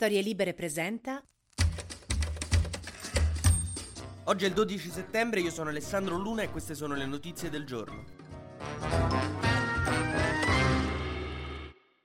Storie Libere presenta. Oggi è il 12 settembre, io sono Alessandro Luna e queste sono le notizie del giorno.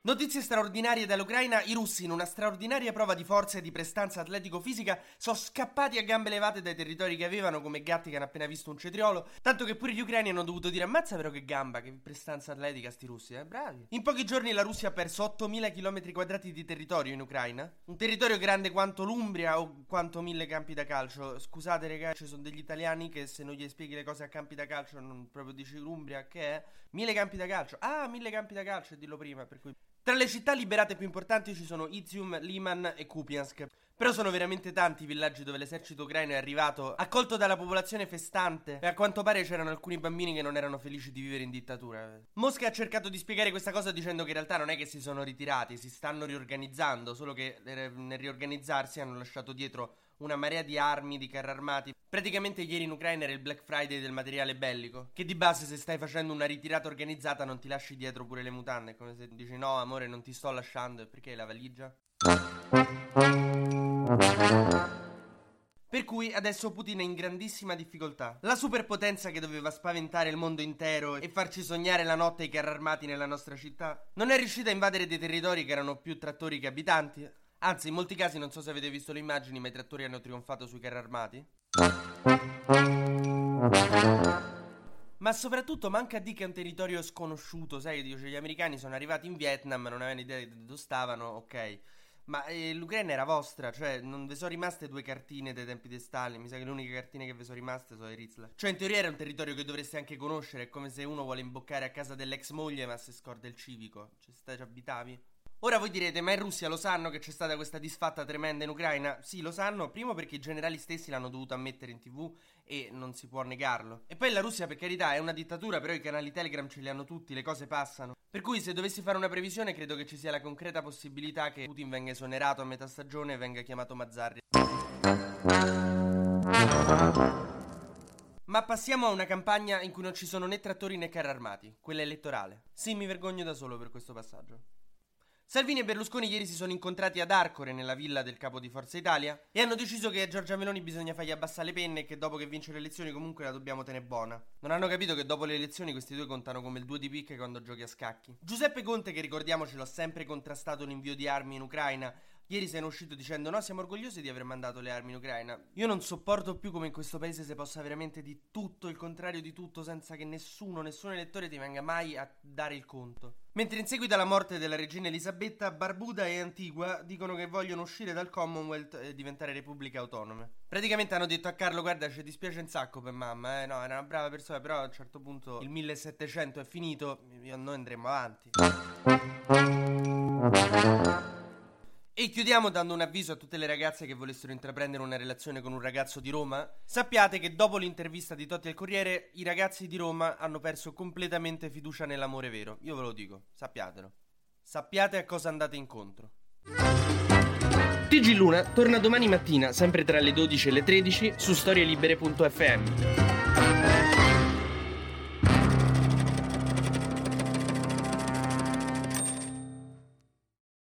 Notizie straordinarie dall'Ucraina, i russi in una straordinaria prova di forza e di prestanza atletico-fisica sono scappati a gambe levate dai territori che avevano come gatti che hanno appena visto un cetriolo, tanto che pure gli ucraini hanno dovuto dire ammazza però che gamba, che prestanza atletica sti russi, eh, bravi. In pochi giorni la Russia ha perso 8000 km quadrati di territorio in Ucraina, un territorio grande quanto l'Umbria o quanto mille campi da calcio. Scusate ragazzi, ci sono degli italiani che se non gli spieghi le cose a campi da calcio non proprio dici l'Umbria, che è? Mille campi da calcio. Ah, mille campi da calcio, dillo prima, per cui tra le città liberate più importanti ci sono Izium, Liman e Kupiansk. Però sono veramente tanti i villaggi dove l'esercito ucraino è arrivato, accolto dalla popolazione festante, e a quanto pare c'erano alcuni bambini che non erano felici di vivere in dittatura. Mosca ha cercato di spiegare questa cosa dicendo che in realtà non è che si sono ritirati, si stanno riorganizzando, solo che nel riorganizzarsi hanno lasciato dietro una marea di armi, di carri armati. Praticamente ieri in Ucraina era il Black Friday del materiale bellico. Che di base se stai facendo una ritirata organizzata non ti lasci dietro pure le mutande. Come se dici no amore non ti sto lasciando. Perché la valigia? Per cui adesso Putin è in grandissima difficoltà. La superpotenza che doveva spaventare il mondo intero e farci sognare la notte i carri armati nella nostra città, non è riuscita a invadere dei territori che erano più trattori che abitanti. Anzi, in molti casi non so se avete visto le immagini, ma i trattori hanno trionfato sui carri armati. Ma soprattutto manca di che è un territorio sconosciuto, sai dice gli americani sono arrivati in Vietnam, non avevano idea di dove stavano, ok. Ma eh, l'Ucraina era vostra, cioè non vi sono rimaste due cartine dai tempi di Stalin, mi sa che le uniche cartine che vi sono rimaste sono i Rizla. Cioè in teoria era un territorio che dovreste anche conoscere, è come se uno vuole imboccare a casa dell'ex moglie ma si scorda il civico. Ci stai, ci abitavi? Ora voi direte, ma in Russia lo sanno che c'è stata questa disfatta tremenda in Ucraina? Sì, lo sanno, primo perché i generali stessi l'hanno dovuto ammettere in tv e non si può negarlo. E poi la Russia, per carità, è una dittatura, però i canali Telegram ce li hanno tutti, le cose passano. Per cui se dovessi fare una previsione, credo che ci sia la concreta possibilità che Putin venga esonerato a metà stagione e venga chiamato Mazzarri. Ma passiamo a una campagna in cui non ci sono né trattori né carri armati, quella elettorale. Sì, mi vergogno da solo per questo passaggio. Salvini e Berlusconi ieri si sono incontrati ad Arcore, nella villa del capo di Forza Italia, e hanno deciso che a Giorgia Meloni bisogna fargli abbassare le penne e che dopo che vince le elezioni comunque la dobbiamo tenere buona. Non hanno capito che dopo le elezioni questi due contano come il due di picche quando giochi a scacchi. Giuseppe Conte, che ricordiamocelo, ha sempre contrastato l'invio di armi in Ucraina, Ieri se ne è uscito dicendo no, siamo orgogliosi di aver mandato le armi in Ucraina. Io non sopporto più come in questo paese si possa veramente di tutto il contrario di tutto senza che nessuno, nessun elettore ti venga mai a dare il conto. Mentre in seguito alla morte della regina Elisabetta, Barbuda e Antigua dicono che vogliono uscire dal Commonwealth e diventare repubbliche autonome. Praticamente hanno detto a Carlo, guarda, ci dispiace un sacco per mamma, eh, no, era una brava persona, però a un certo punto il 1700 è finito, noi andremo avanti. E chiudiamo dando un avviso a tutte le ragazze che volessero intraprendere una relazione con un ragazzo di Roma. Sappiate che dopo l'intervista di Totti al Corriere, i ragazzi di Roma hanno perso completamente fiducia nell'amore vero. Io ve lo dico, sappiatelo. Sappiate a cosa andate incontro. TG Luna torna domani mattina, sempre tra le 12 e le 13, su storielibere.fm.